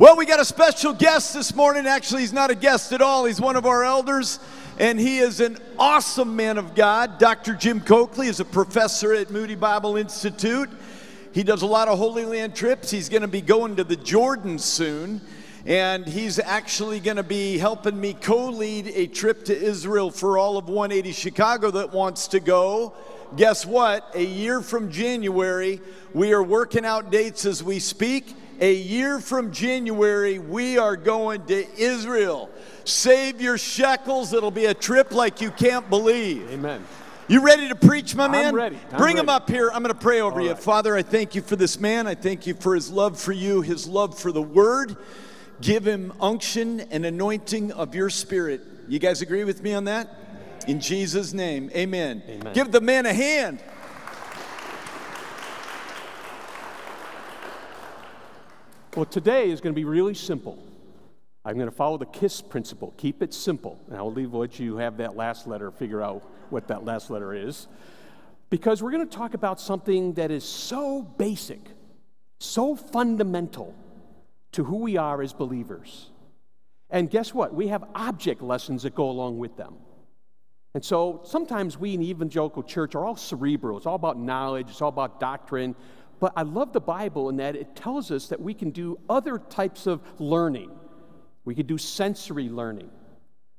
Well, we got a special guest this morning. Actually, he's not a guest at all. He's one of our elders, and he is an awesome man of God. Dr. Jim Coakley is a professor at Moody Bible Institute. He does a lot of Holy Land trips. He's going to be going to the Jordan soon, and he's actually going to be helping me co lead a trip to Israel for all of 180 Chicago that wants to go. Guess what? A year from January, we are working out dates as we speak a year from January, we are going to Israel. Save your shekels. It'll be a trip like you can't believe. Amen. You ready to preach, my man? I'm ready. I'm Bring ready. him up here. I'm going to pray over All you. right. Father, I thank you for this man. I thank you for his love for you, his love for the word. Give him unction and anointing of your spirit. You guys agree with me on that? In Jesus' name, amen. Amen. Give the man a hand. Well, today is going to be really simple. I'm going to follow the KISS principle. Keep it simple. And I'll leave what you have that last letter, figure out what that last letter is. Because we're going to talk about something that is so basic, so fundamental to who we are as believers. And guess what? We have object lessons that go along with them. And so sometimes we in the evangelical church are all cerebral. It's all about knowledge, it's all about doctrine. But I love the Bible in that it tells us that we can do other types of learning. We can do sensory learning.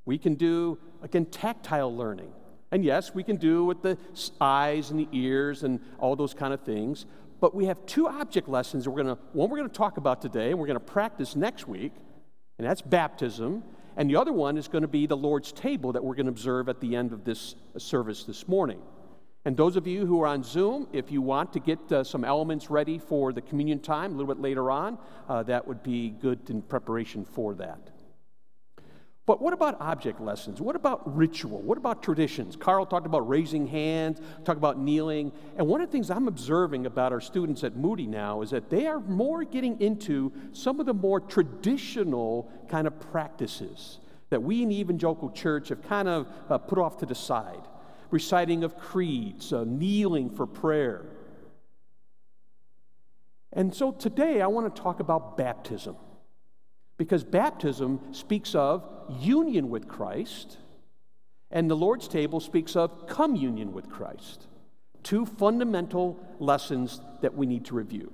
We can do, again, tactile learning. And yes, we can do with the eyes and the ears and all those kind of things. But we have two object lessons. We're gonna, one we're going to talk about today, and we're going to practice next week, and that's baptism. And the other one is going to be the Lord's table that we're going to observe at the end of this uh, service this morning. And those of you who are on Zoom, if you want to get uh, some elements ready for the communion time a little bit later on, uh, that would be good in preparation for that. But what about object lessons? What about ritual? What about traditions? Carl talked about raising hands, talked about kneeling. And one of the things I'm observing about our students at Moody now is that they are more getting into some of the more traditional kind of practices that we in the evangelical church have kind of uh, put off to the side. Reciting of creeds, uh, kneeling for prayer. And so today I want to talk about baptism. Because baptism speaks of union with Christ, and the Lord's table speaks of communion with Christ. Two fundamental lessons that we need to review.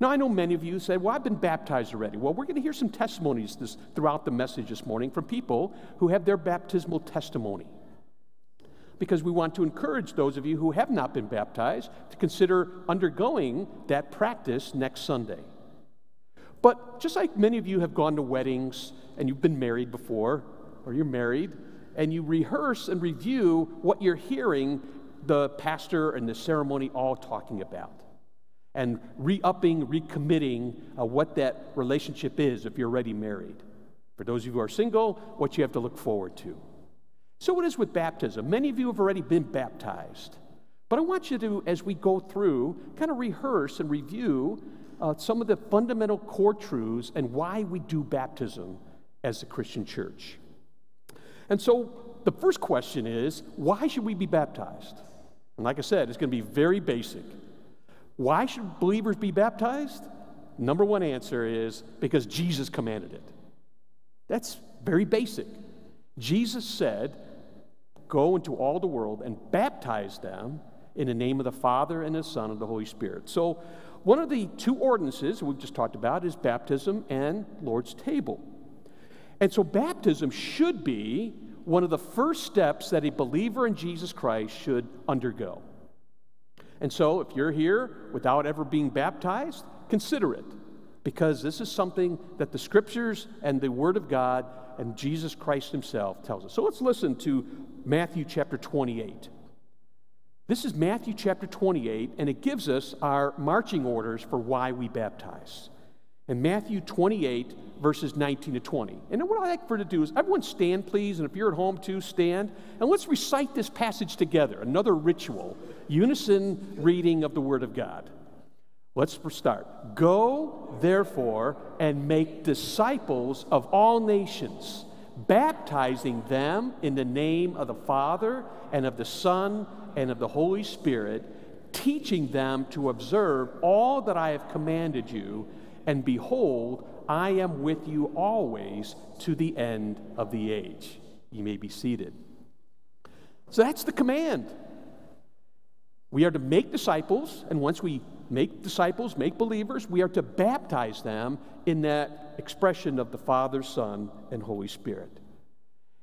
Now, I know many of you say, Well, I've been baptized already. Well, we're going to hear some testimonies this, throughout the message this morning from people who have their baptismal testimony. Because we want to encourage those of you who have not been baptized to consider undergoing that practice next Sunday. But just like many of you have gone to weddings and you've been married before, or you're married, and you rehearse and review what you're hearing the pastor and the ceremony all talking about, and re upping, recommitting uh, what that relationship is if you're already married. For those of you who are single, what you have to look forward to. So it is with baptism. Many of you have already been baptized. But I want you to, as we go through, kind of rehearse and review uh, some of the fundamental core truths and why we do baptism as the Christian church. And so the first question is why should we be baptized? And like I said, it's going to be very basic. Why should believers be baptized? Number one answer is because Jesus commanded it. That's very basic. Jesus said, Go into all the world and baptize them in the name of the Father and the Son and the Holy Spirit. So, one of the two ordinances we've just talked about is baptism and Lord's table. And so, baptism should be one of the first steps that a believer in Jesus Christ should undergo. And so, if you're here without ever being baptized, consider it because this is something that the scriptures and the Word of God and Jesus Christ Himself tells us. So, let's listen to Matthew chapter 28. This is Matthew chapter 28, and it gives us our marching orders for why we baptize. In Matthew 28, verses 19 to 20. And what I'd like for to do is everyone stand, please, and if you're at home too, stand. And let's recite this passage together, another ritual, unison reading of the Word of God. Let's start. Go, therefore, and make disciples of all nations, baptizing them in the name of the Father and of the Son and of the Holy Spirit, teaching them to observe all that I have commanded you. and behold, I am with you always to the end of the age. You may be seated. So that's the command. We are to make disciples, and once we make disciples, make believers, we are to baptize them in that expression of the Father, Son, and Holy Spirit.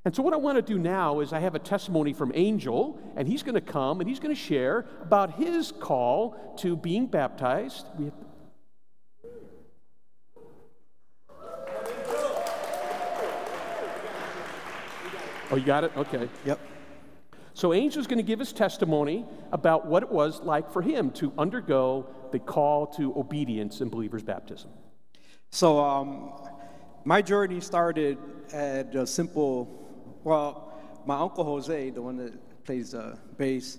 And so, what I want to do now is I have a testimony from Angel, and he's going to come and he's going to share about his call to being baptized. We have, Oh, you got it? Okay. Yep. So, Angel's going to give his testimony about what it was like for him to undergo the call to obedience in believer's baptism. So, um, my journey started at a simple, well, my uncle Jose, the one that plays the bass,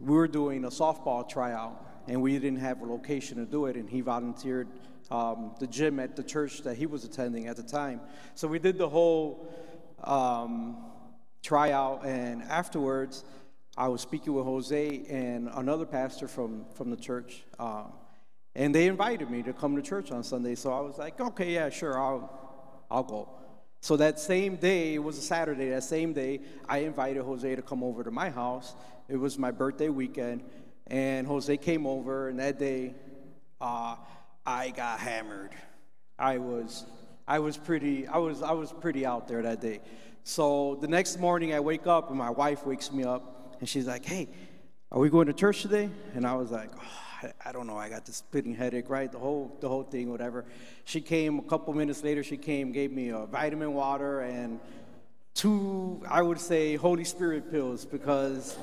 we were doing a softball tryout, and we didn't have a location to do it, and he volunteered um, the gym at the church that he was attending at the time. So we did the whole um, tryout, and afterwards, I was speaking with Jose and another pastor from, from the church, um, and they invited me to come to church on Sunday. So I was like, okay, yeah, sure, I'll, I'll go. So that same day, it was a Saturday, that same day, I invited Jose to come over to my house. It was my birthday weekend, and Jose came over, and that day, uh, I got hammered. I was, I was pretty, I was, I was pretty out there that day. So the next morning, I wake up, and my wife wakes me up, and she's like, "Hey, are we going to church today?" And I was like, oh, I don't know. I got this splitting headache, right? The whole, the whole thing, whatever. She came a couple minutes later. She came, gave me a vitamin water and two, I would say, Holy Spirit pills because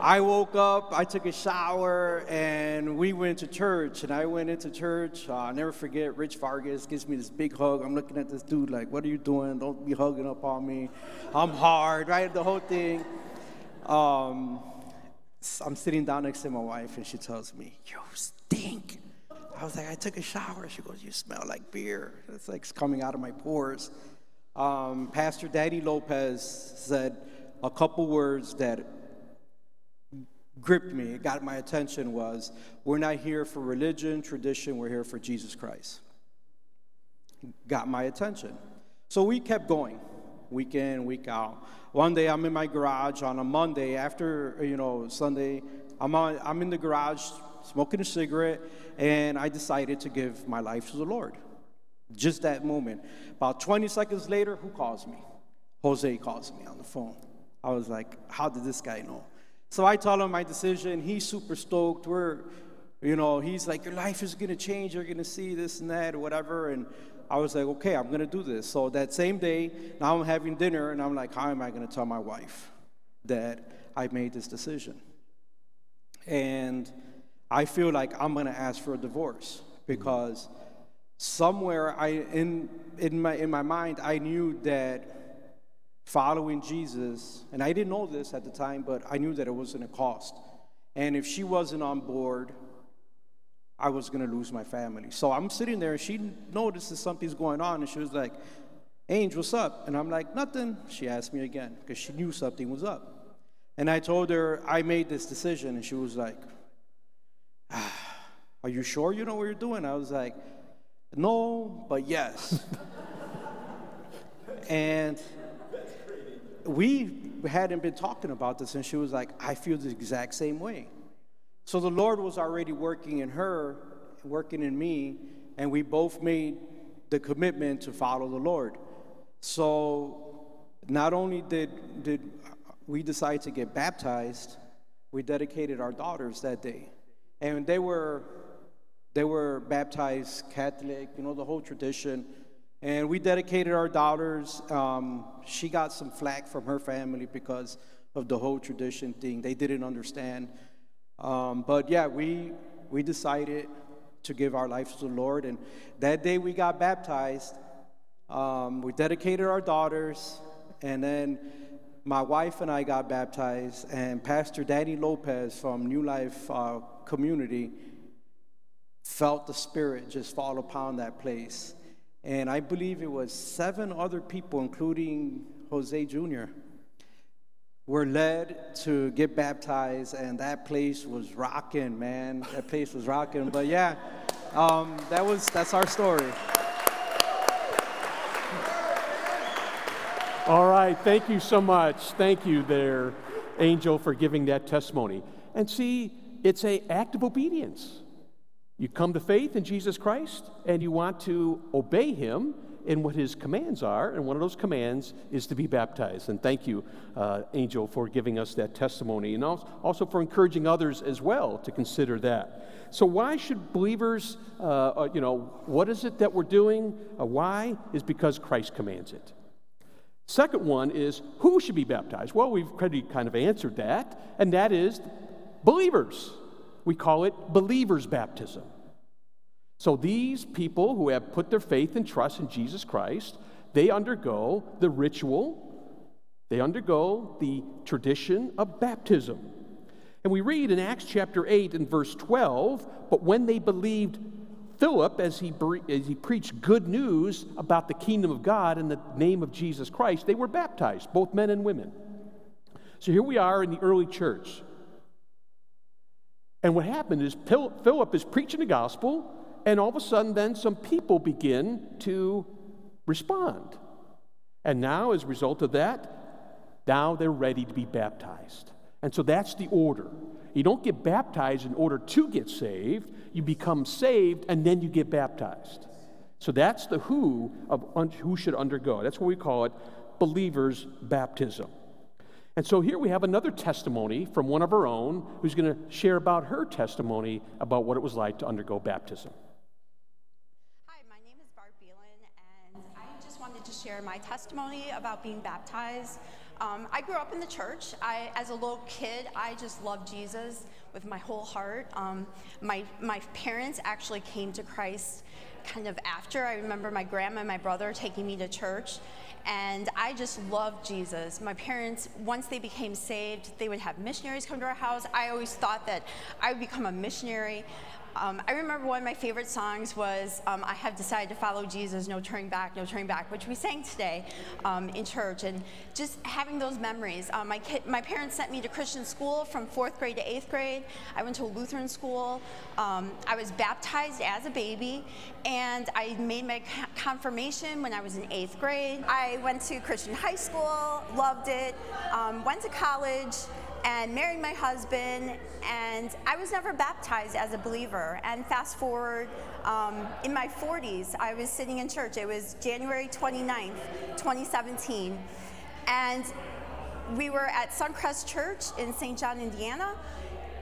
I woke up, I took a shower, and we went to church. And I went into church. Uh, I'll never forget, Rich Vargas gives me this big hug. I'm looking at this dude like, What are you doing? Don't be hugging up on me. I'm hard, right? The whole thing. Um, I'm sitting down next to my wife, and she tells me, You stink. I was like, I took a shower. She goes, You smell like beer. It's like it's coming out of my pores. Um, Pastor Danny Lopez said a couple words that gripped me, got my attention was, we're not here for religion, tradition, we're here for Jesus Christ. Got my attention. So we kept going, week in, week out. One day I'm in my garage on a Monday after, you know, Sunday, I'm, on, I'm in the garage smoking a cigarette, and I decided to give my life to the Lord. Just that moment. About 20 seconds later, who calls me? Jose calls me on the phone. I was like, how did this guy know? So I tell him my decision. He's super stoked. We're, you know, he's like, your life is going to change. You're going to see this and that or whatever. And I was like, okay, I'm going to do this. So that same day, now I'm having dinner and I'm like, how am I going to tell my wife that I made this decision? And I feel like I'm going to ask for a divorce because somewhere I in in my in my mind I knew that following Jesus, and I didn't know this at the time, but I knew that it wasn't a cost. And if she wasn't on board, I was gonna lose my family. So I'm sitting there, and she notices something's going on, and she was like, Angel, what's up? And I'm like, nothing. She asked me again, because she knew something was up. And I told her I made this decision, and she was like, ah, Are you sure you know what you're doing? I was like, No, but yes. and we hadn't been talking about this, and she was like, I feel the exact same way. So the Lord was already working in her, working in me, and we both made the commitment to follow the Lord. So not only did, did we decide to get baptized, we dedicated our daughters that day. And they were, they were baptized Catholic, you know, the whole tradition. And we dedicated our daughters. Um, she got some flack from her family because of the whole tradition thing. They didn't understand. Um, but yeah, we, we decided to give our life to the Lord. And that day we got baptized. Um, we dedicated our daughters. And then my wife and I got baptized. And Pastor Danny Lopez from New Life uh, Community felt the Spirit just fall upon that place. And I believe it was seven other people, including Jose Jr., were led to get baptized, and that place was rocking, man. That place was rocking. But yeah, Um, that was that's our story. All right, thank you so much. Thank you there, Angel, for giving that testimony. And see, it's a act of obedience. You come to faith in Jesus Christ and you want to obey him in what his commands are, and one of those commands is to be baptized. And thank you, uh, Angel, for giving us that testimony, and also for encouraging others as well to consider that. So, why should believers, uh, uh, you know, what is it that we're doing? Uh, why? Is because Christ commands it. Second one is who should be baptized? Well, we've already kind of answered that, and that is believers. We call it believers' baptism. So these people who have put their faith and trust in Jesus Christ, they undergo the ritual, they undergo the tradition of baptism. And we read in Acts chapter 8 and verse 12, but when they believed Philip as he, as he preached good news about the kingdom of God in the name of Jesus Christ, they were baptized, both men and women. So here we are in the early church. And what happened is Philip is preaching the gospel, and all of a sudden, then some people begin to respond. And now, as a result of that, now they're ready to be baptized. And so that's the order. You don't get baptized in order to get saved, you become saved and then you get baptized. So that's the who of who should undergo. That's what we call it believers' baptism. And so here we have another testimony from one of our own who's going to share about her testimony about what it was like to undergo baptism. Hi, my name is Barb Beelan, and I just wanted to share my testimony about being baptized. Um, I grew up in the church. I, as a little kid, I just loved Jesus with my whole heart. Um, my, my parents actually came to Christ kind of after. I remember my grandma and my brother taking me to church, and I just loved Jesus. My parents, once they became saved, they would have missionaries come to our house. I always thought that I would become a missionary. Um, I remember one of my favorite songs was um, I Have Decided to Follow Jesus, No Turning Back, No Turning Back, which we sang today um, in church. And just having those memories. Um, my, my parents sent me to Christian school from fourth grade to eighth grade. I went to a Lutheran school. Um, I was baptized as a baby, and I made my confirmation when I was in eighth grade. I went to Christian high school, loved it, um, went to college and married my husband, and I was never baptized as a believer. And fast forward, um, in my 40s, I was sitting in church. It was January 29th, 2017, and we were at Suncrest Church in St. John, Indiana,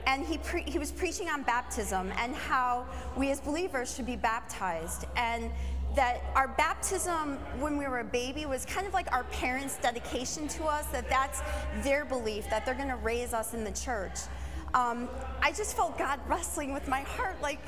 and he, he was preaching on baptism and how we as believers should be baptized. And that our baptism when we were a baby was kind of like our parents' dedication to us, that that's their belief, that they're going to raise us in the church. Um, I just felt God wrestling with my heart, like,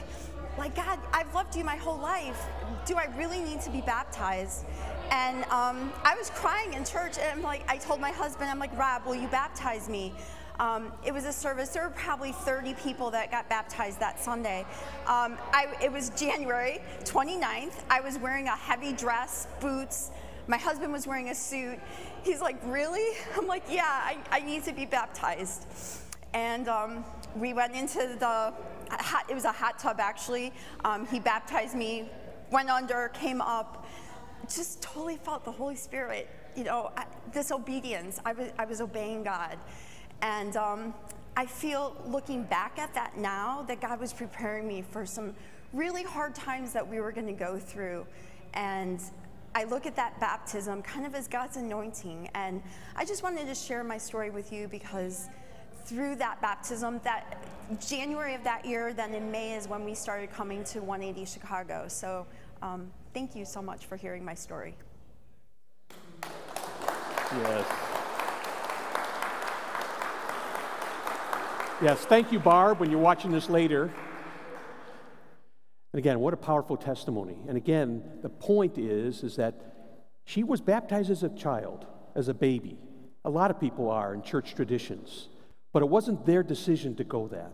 like God, I've loved you my whole life. Do I really need to be baptized? And um, I was crying in church, and I'm like, I told my husband, I'm like, Rob, will you baptize me? Um, it was a service. There were probably 30 people that got baptized that Sunday. Um, I, it was January 29th. I was wearing a heavy dress, boots. My husband was wearing a suit. He's like, Really? I'm like, Yeah, I, I need to be baptized. And um, we went into the hot, it was a hot tub actually. Um, he baptized me, went under, came up, just totally felt the Holy Spirit, you know, this obedience. I was, I was obeying God. And um, I feel looking back at that now that God was preparing me for some really hard times that we were going to go through. And I look at that baptism kind of as God's anointing. And I just wanted to share my story with you because through that baptism, that January of that year, then in May is when we started coming to 180 Chicago. So um, thank you so much for hearing my story. Yes. Yes, thank you, Barb, when you're watching this later. And again, what a powerful testimony. And again, the point is, is that she was baptized as a child, as a baby. A lot of people are in church traditions. But it wasn't their decision to go that.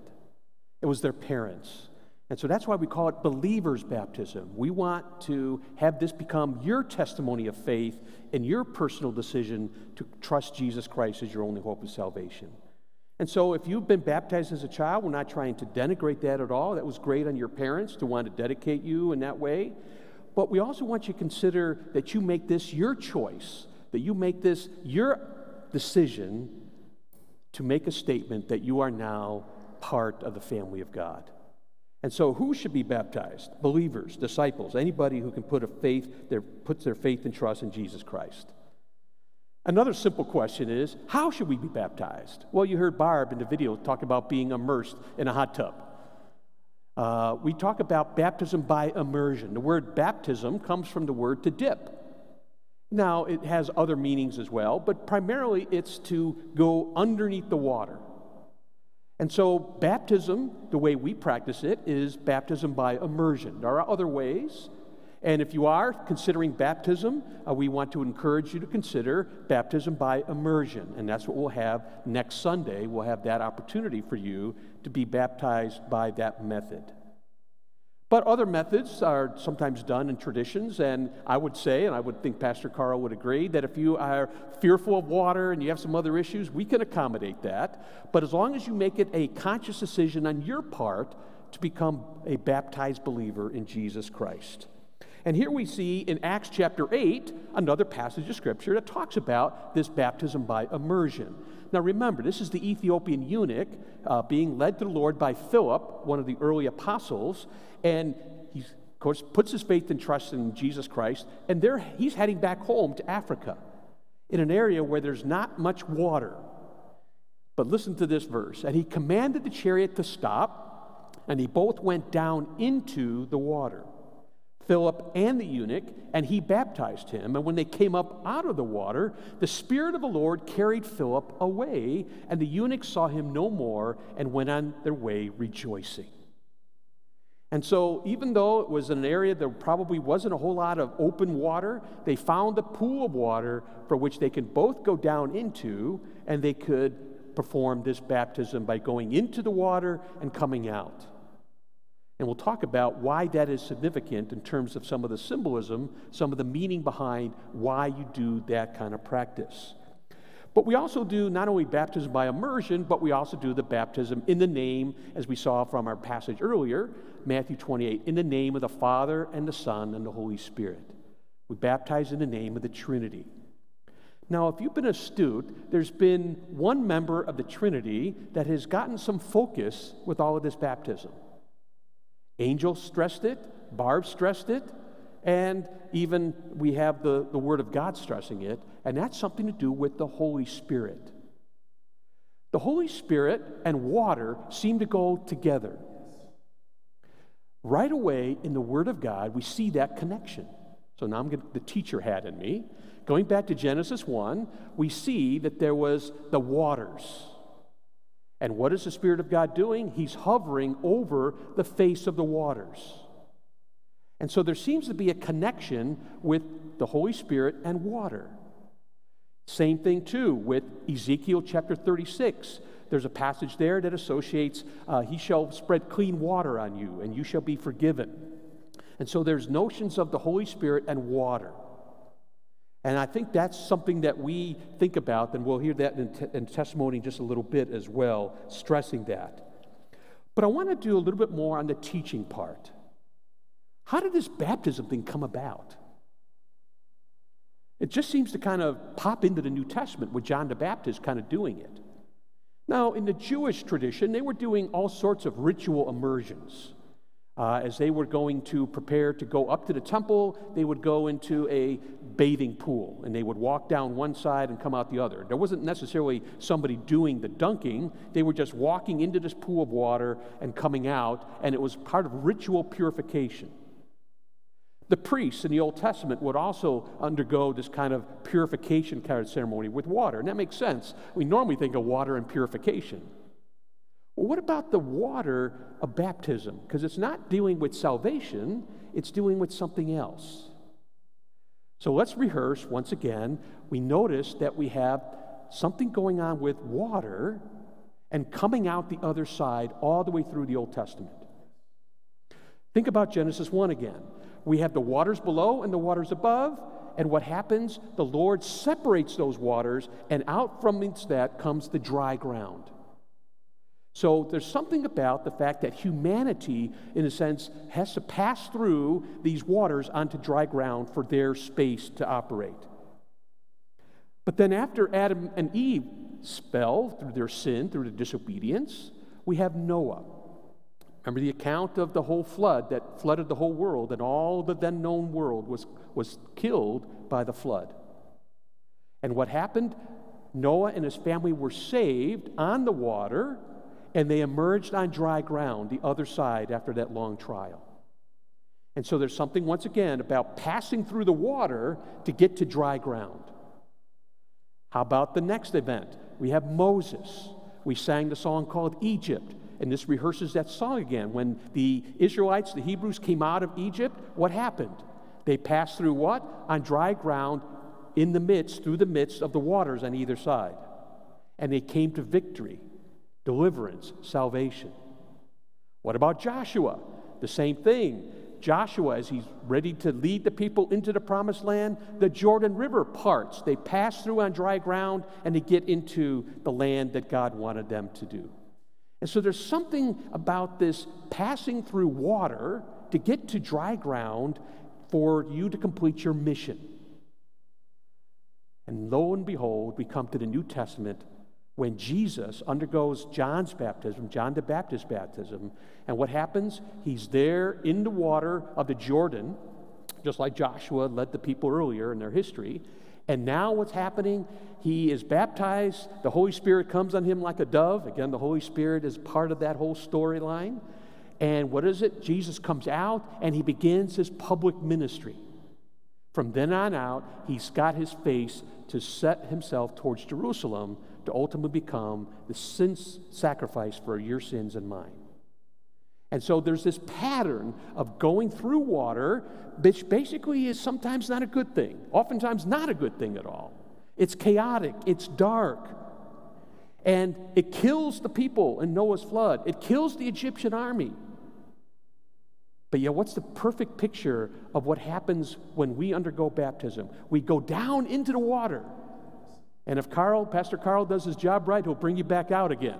It was their parents. And so that's why we call it believer's baptism. We want to have this become your testimony of faith and your personal decision to trust Jesus Christ as your only hope of salvation. And so, if you've been baptized as a child, we're not trying to denigrate that at all. That was great on your parents to want to dedicate you in that way. But we also want you to consider that you make this your choice, that you make this your decision to make a statement that you are now part of the family of God. And so, who should be baptized? Believers, disciples, anybody who can put a faith, their, puts their faith and trust in Jesus Christ. Another simple question is how should we be baptized? Well, you heard Barb in the video talk about being immersed in a hot tub. Uh, we talk about baptism by immersion. The word baptism comes from the word to dip. Now, it has other meanings as well, but primarily it's to go underneath the water. And so, baptism, the way we practice it, is baptism by immersion. There are other ways. And if you are considering baptism, uh, we want to encourage you to consider baptism by immersion. And that's what we'll have next Sunday. We'll have that opportunity for you to be baptized by that method. But other methods are sometimes done in traditions, and I would say, and I would think Pastor Carl would agree, that if you are fearful of water and you have some other issues, we can accommodate that. But as long as you make it a conscious decision on your part to become a baptized believer in Jesus Christ. And here we see in Acts chapter 8 another passage of scripture that talks about this baptism by immersion. Now remember, this is the Ethiopian eunuch uh, being led to the Lord by Philip, one of the early apostles, and he, of course, puts his faith and trust in Jesus Christ, and there he's heading back home to Africa in an area where there's not much water. But listen to this verse. And he commanded the chariot to stop, and they both went down into the water. Philip and the eunuch, and he baptized him. And when they came up out of the water, the Spirit of the Lord carried Philip away, and the eunuch saw him no more and went on their way rejoicing. And so, even though it was an area there probably wasn't a whole lot of open water, they found a pool of water for which they could both go down into, and they could perform this baptism by going into the water and coming out. And we'll talk about why that is significant in terms of some of the symbolism, some of the meaning behind why you do that kind of practice. But we also do not only baptism by immersion, but we also do the baptism in the name, as we saw from our passage earlier, Matthew 28, in the name of the Father and the Son and the Holy Spirit. We baptize in the name of the Trinity. Now, if you've been astute, there's been one member of the Trinity that has gotten some focus with all of this baptism. Angel stressed it, Barb stressed it, and even we have the, the Word of God stressing it, and that's something to do with the Holy Spirit. The Holy Spirit and water seem to go together. Right away in the Word of God, we see that connection. So now I'm getting the teacher hat in me. Going back to Genesis 1, we see that there was the waters. And what is the Spirit of God doing? He's hovering over the face of the waters. And so there seems to be a connection with the Holy Spirit and water. Same thing, too, with Ezekiel chapter 36. There's a passage there that associates, uh, He shall spread clean water on you, and you shall be forgiven. And so there's notions of the Holy Spirit and water. And I think that's something that we think about, and we'll hear that in, in testimony just a little bit as well, stressing that. But I want to do a little bit more on the teaching part. How did this baptism thing come about? It just seems to kind of pop into the New Testament with John the Baptist kind of doing it. Now, in the Jewish tradition, they were doing all sorts of ritual immersions. Uh, as they were going to prepare to go up to the temple, they would go into a bathing pool and they would walk down one side and come out the other. There wasn't necessarily somebody doing the dunking, they were just walking into this pool of water and coming out, and it was part of ritual purification. The priests in the Old Testament would also undergo this kind of purification ceremony with water, and that makes sense. We normally think of water and purification. What about the water of baptism? Because it's not dealing with salvation, it's dealing with something else. So let's rehearse once again. We notice that we have something going on with water and coming out the other side all the way through the Old Testament. Think about Genesis 1 again. We have the waters below and the waters above, and what happens? The Lord separates those waters, and out from that comes the dry ground. So there's something about the fact that humanity, in a sense, has to pass through these waters onto dry ground for their space to operate. But then after Adam and Eve fell through their sin, through their disobedience, we have Noah. Remember the account of the whole flood that flooded the whole world, and all the then known world was, was killed by the flood. And what happened? Noah and his family were saved on the water, and they emerged on dry ground, the other side, after that long trial. And so there's something, once again, about passing through the water to get to dry ground. How about the next event? We have Moses. We sang the song called Egypt. And this rehearses that song again. When the Israelites, the Hebrews, came out of Egypt, what happened? They passed through what? On dry ground, in the midst, through the midst of the waters on either side. And they came to victory, deliverance, salvation. What about Joshua? The same thing. Joshua, as he's ready to lead the people into the promised land, the Jordan River parts. They pass through on dry ground and they get into the land that God wanted them to do. And so there's something about this passing through water to get to dry ground for you to complete your mission. And lo and behold, we come to the New Testament when Jesus undergoes John's baptism, John the Baptist's baptism. And what happens? He's there in the water of the Jordan, just like Joshua led the people earlier in their history. And now what's happening? He is baptized. The Holy Spirit comes on him like a dove. Again, the Holy Spirit is part of that whole storyline. And what is it? Jesus comes out and he begins his public ministry. From then on out, he's got his face to set himself towards Jerusalem to ultimately become the sin sacrifice for your sins and mine. And so there's this pattern of going through water, which basically is sometimes not a good thing, oftentimes not a good thing at all. It's chaotic, it's dark, and it kills the people in Noah's flood, it kills the Egyptian army. But yet, what's the perfect picture of what happens when we undergo baptism? We go down into the water. And if Carl, Pastor Carl, does his job right, he'll bring you back out again.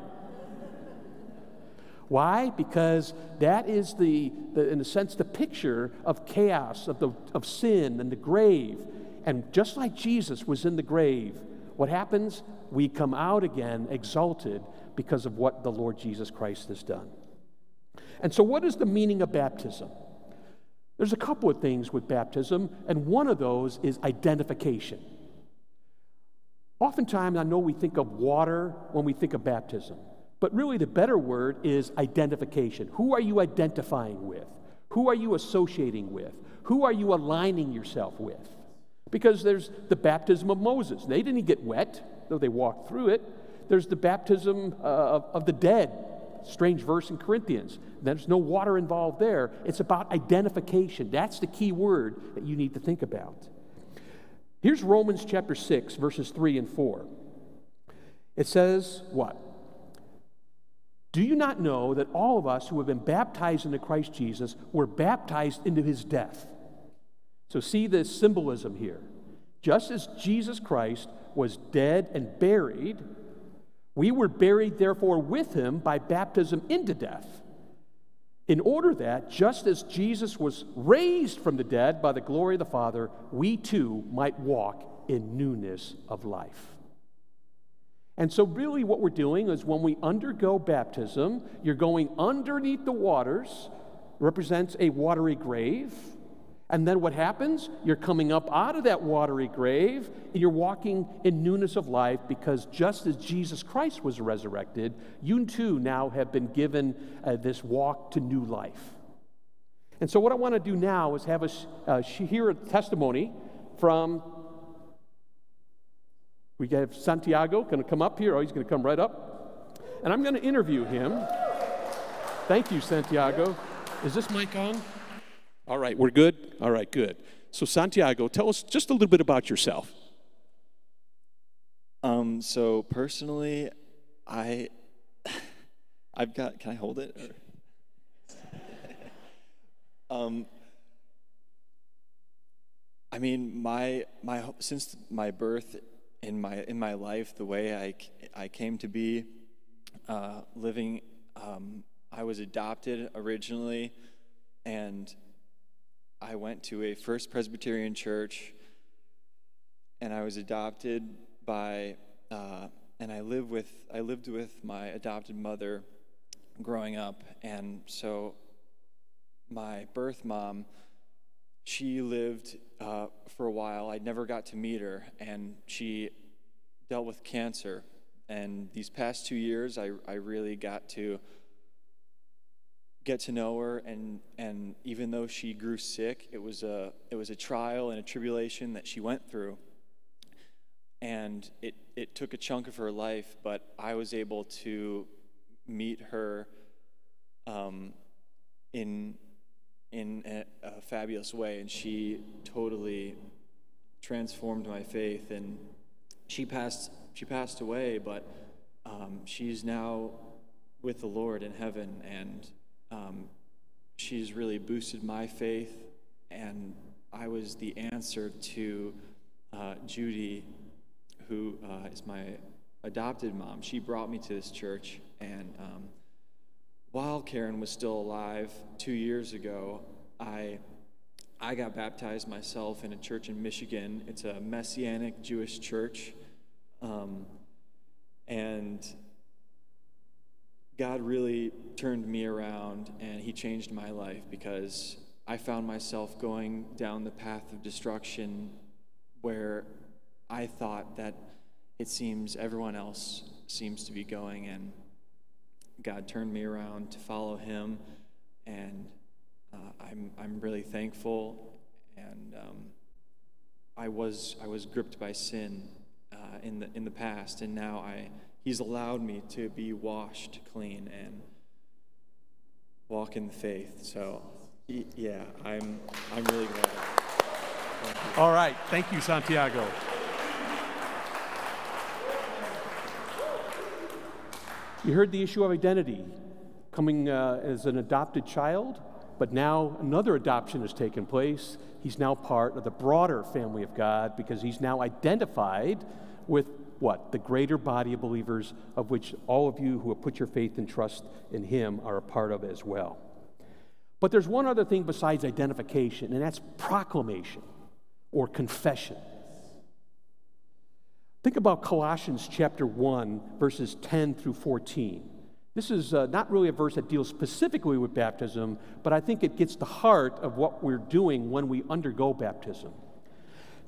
Why? Because that is the, the, in a sense, the picture of chaos, of, the, of sin and the grave. And just like Jesus was in the grave, what happens? We come out again exalted because of what the Lord Jesus Christ has done. And so, what is the meaning of baptism? There's a couple of things with baptism, and one of those is identification. Oftentimes, I know we think of water when we think of baptism. But really, the better word is identification. Who are you identifying with? Who are you associating with? Who are you aligning yourself with? Because there's the baptism of Moses. They didn't get wet, though they walked through it. There's the baptism uh, of, of the dead. Strange verse in Corinthians. There's no water involved there. It's about identification. That's the key word that you need to think about. Here's Romans chapter 6, verses 3 and 4. It says, What? Do you not know that all of us who have been baptized into Christ Jesus were baptized into his death? So, see the symbolism here. Just as Jesus Christ was dead and buried, we were buried, therefore, with him by baptism into death. In order that, just as Jesus was raised from the dead by the glory of the Father, we too might walk in newness of life. And so, really, what we're doing is when we undergo baptism, you're going underneath the waters, represents a watery grave. And then what happens? You're coming up out of that watery grave and you're walking in newness of life because just as Jesus Christ was resurrected, you too now have been given uh, this walk to new life. And so, what I want to do now is have us uh, hear a testimony from we have Santiago going to come up here. Oh, he's going to come right up. And I'm going to interview him. Thank you, Santiago. Is this mic on? All right, we're good? All right, good. So, Santiago, tell us just a little bit about yourself. Um, so personally, I I've got can I hold it? um I mean, my my since my birth in my in my life the way I I came to be uh, living. Um, I was adopted originally, and I went to a First Presbyterian church, and I was adopted by, uh, and I lived with I lived with my adopted mother growing up, and so my birth mom, she lived uh, for a while. I never got to meet her, and she dealt with cancer. And these past two years, I, I really got to get to know her and and even though she grew sick it was a it was a trial and a tribulation that she went through. And it it took a chunk of her life but I was able to meet her um, in in a, a fabulous way. And she totally transformed my faith. And she passed she passed away but um, she's now with the Lord in heaven. And um, she's really boosted my faith, and I was the answer to uh, Judy, who uh, is my adopted mom. She brought me to this church, and um, while Karen was still alive two years ago, I I got baptized myself in a church in Michigan. It's a Messianic Jewish church, um, and God really turned me around and He changed my life because I found myself going down the path of destruction where I thought that it seems everyone else seems to be going, and God turned me around to follow Him, and uh, I'm I'm really thankful. And um, I was I was gripped by sin uh, in the in the past, and now I He's allowed me to be washed clean and walk in the faith. So, yeah, I'm, I'm really glad. All right. Thank you, Santiago. You heard the issue of identity coming uh, as an adopted child, but now another adoption has taken place. He's now part of the broader family of God because he's now identified with what? The greater body of believers of which all of you who have put your faith and trust in Him are a part of as well. But there's one other thing besides identification, and that's proclamation or confession. Think about Colossians chapter 1, verses 10 through 14. This is uh, not really a verse that deals specifically with baptism, but I think it gets the heart of what we're doing when we undergo baptism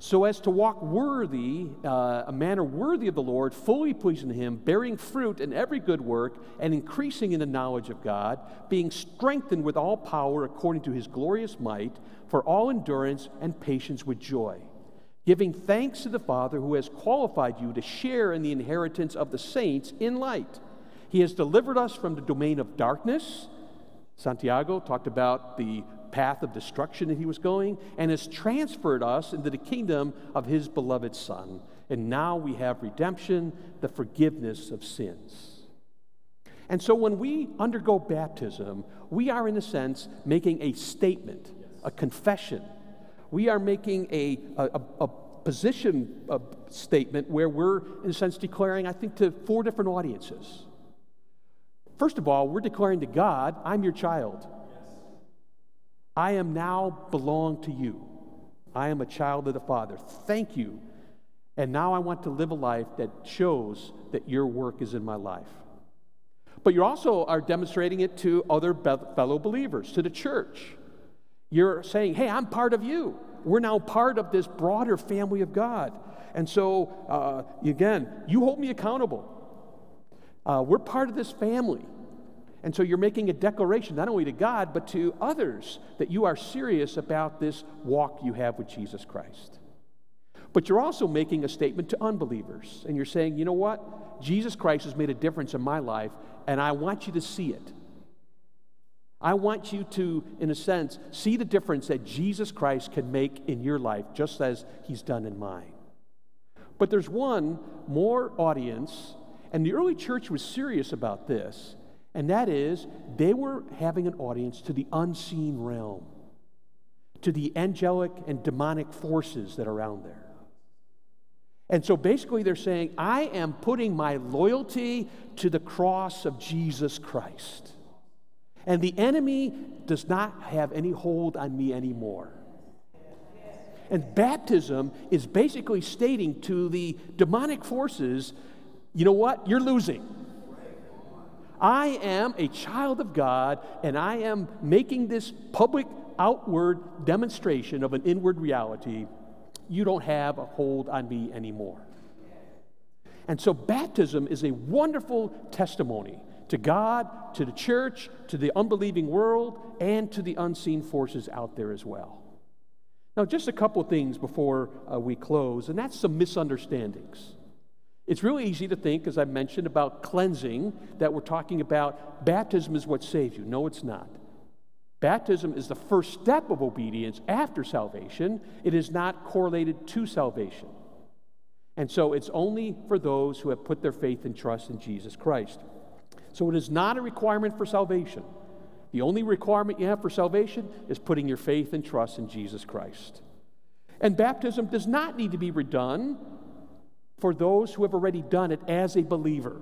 so as to walk worthy, uh, a manner worthy of the Lord, fully pleasing Him, bearing fruit in every good work, and increasing in the knowledge of God, being strengthened with all power according to His glorious might, for all endurance and patience with joy, giving thanks to the Father who has qualified you to share in the inheritance of the saints in light. He has delivered us from the domain of darkness. Santiago talked about the path of destruction that he was going and has transferred us into the kingdom of his beloved Son. And now we have redemption, the forgiveness of sins. And so when we undergo baptism, we are, in a sense, making a statement, a confession. We are making a, a, a position a statement where we're, in a sense, declaring, I think, to four different audiences. First of all, we're declaring to God, I'm your child. I am now belong to you. I am a child of the Father. Thank you. And now I want to live a life that shows that your work is in my life. But you also are demonstrating it to other fellow believers, to the church. You're saying, hey, I'm part of you. We're now part of this broader family of God. And so, uh, again, you hold me accountable. Uh, we're part of this family. And so you're making a declaration, not only to God, but to others, that you are serious about this walk you have with Jesus Christ. But you're also making a statement to unbelievers. And you're saying, you know what? Jesus Christ has made a difference in my life, and I want you to see it. I want you to, in a sense, see the difference that Jesus Christ can make in your life, just as he's done in mine. But there's one more audience, and the early church was serious about this and that is, they were having an audience to the unseen realm, to the angelic and demonic forces that are around there. And so basically, they're saying, I am putting my loyalty to the cross of Jesus Christ. And the enemy does not have any hold on me anymore. And baptism is basically stating to the demonic forces, you know what? You're losing. I am a child of God, and I am making this public outward demonstration of an inward reality. You don't have a hold on me anymore. And so, baptism is a wonderful testimony to God, to the church, to the unbelieving world, and to the unseen forces out there as well. Now, just a couple things before uh, we close, and that's some misunderstandings. It's really easy to think, as I mentioned, about cleansing, that we're talking about baptism is what saves you. No, it's not. Baptism is the first step of obedience after salvation, it is not correlated to salvation. And so it's only for those who have put their faith and trust in Jesus Christ. So it is not a requirement for salvation. The only requirement you have for salvation is putting your faith and trust in Jesus Christ. And baptism does not need to be redone for those who have already done it as a believer.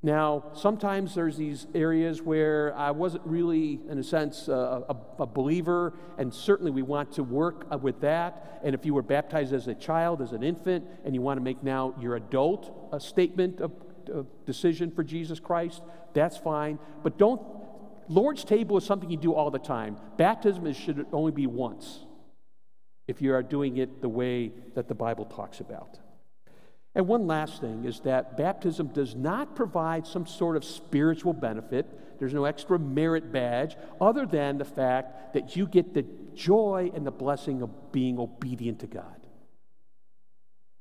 Now, sometimes there's these areas where I wasn't really, in a sense, a, a, a, believer, and certainly we want to work with that. And if you were baptized as a child, as an infant, and you want to make now your adult a statement of, of decision for Jesus Christ, that's fine. But don't, Lord's table is something you do all the time. Baptism is, should only be once if you are doing it the way that the Bible talks about. And one last thing is that baptism does not provide some sort of spiritual benefit. There's no extra merit badge other than the fact that you get the joy and the blessing of being obedient to God.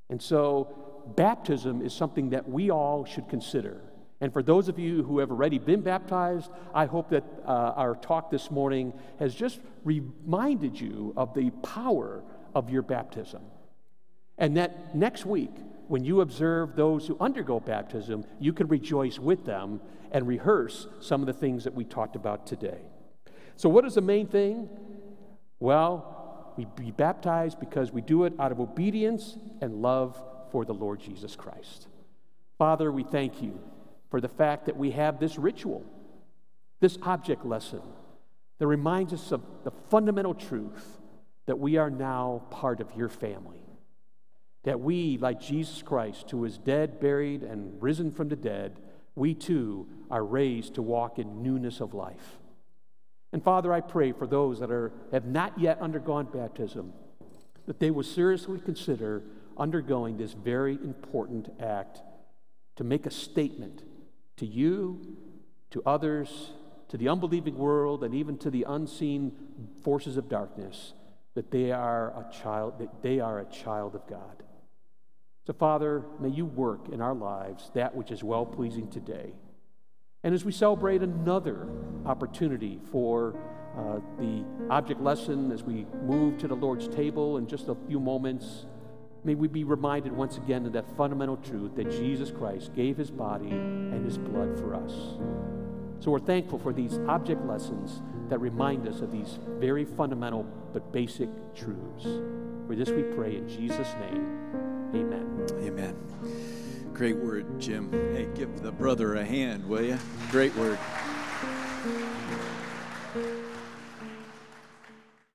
And so, baptism is something that we all should consider. And for those of you who have already been baptized, I hope that uh, our talk this morning has just reminded you of the power of your baptism. And that next week, when you observe those who undergo baptism, you can rejoice with them and rehearse some of the things that we talked about today. So, what is the main thing? Well, we be baptized because we do it out of obedience and love for the Lord Jesus Christ. Father, we thank you for the fact that we have this ritual, this object lesson that reminds us of the fundamental truth that we are now part of your family that we, like Jesus Christ, who was dead, buried, and risen from the dead, we too are raised to walk in newness of life. And Father, I pray for those that are, have not yet undergone baptism, that they will seriously consider undergoing this very important act to make a statement to you, to others, to the unbelieving world, and even to the unseen forces of darkness that they are a child, that they are a child of God. So, Father, may you work in our lives that which is well pleasing today. And as we celebrate another opportunity for uh, the object lesson, as we move to the Lord's table in just a few moments, may we be reminded once again of that fundamental truth that Jesus Christ gave his body and his blood for us. So we're thankful for these object lessons that remind us of these very fundamental but basic truths. For this we pray in Jesus' name. Amen. Amen. Great word, Jim. Hey, give the brother a hand, will you? Great word.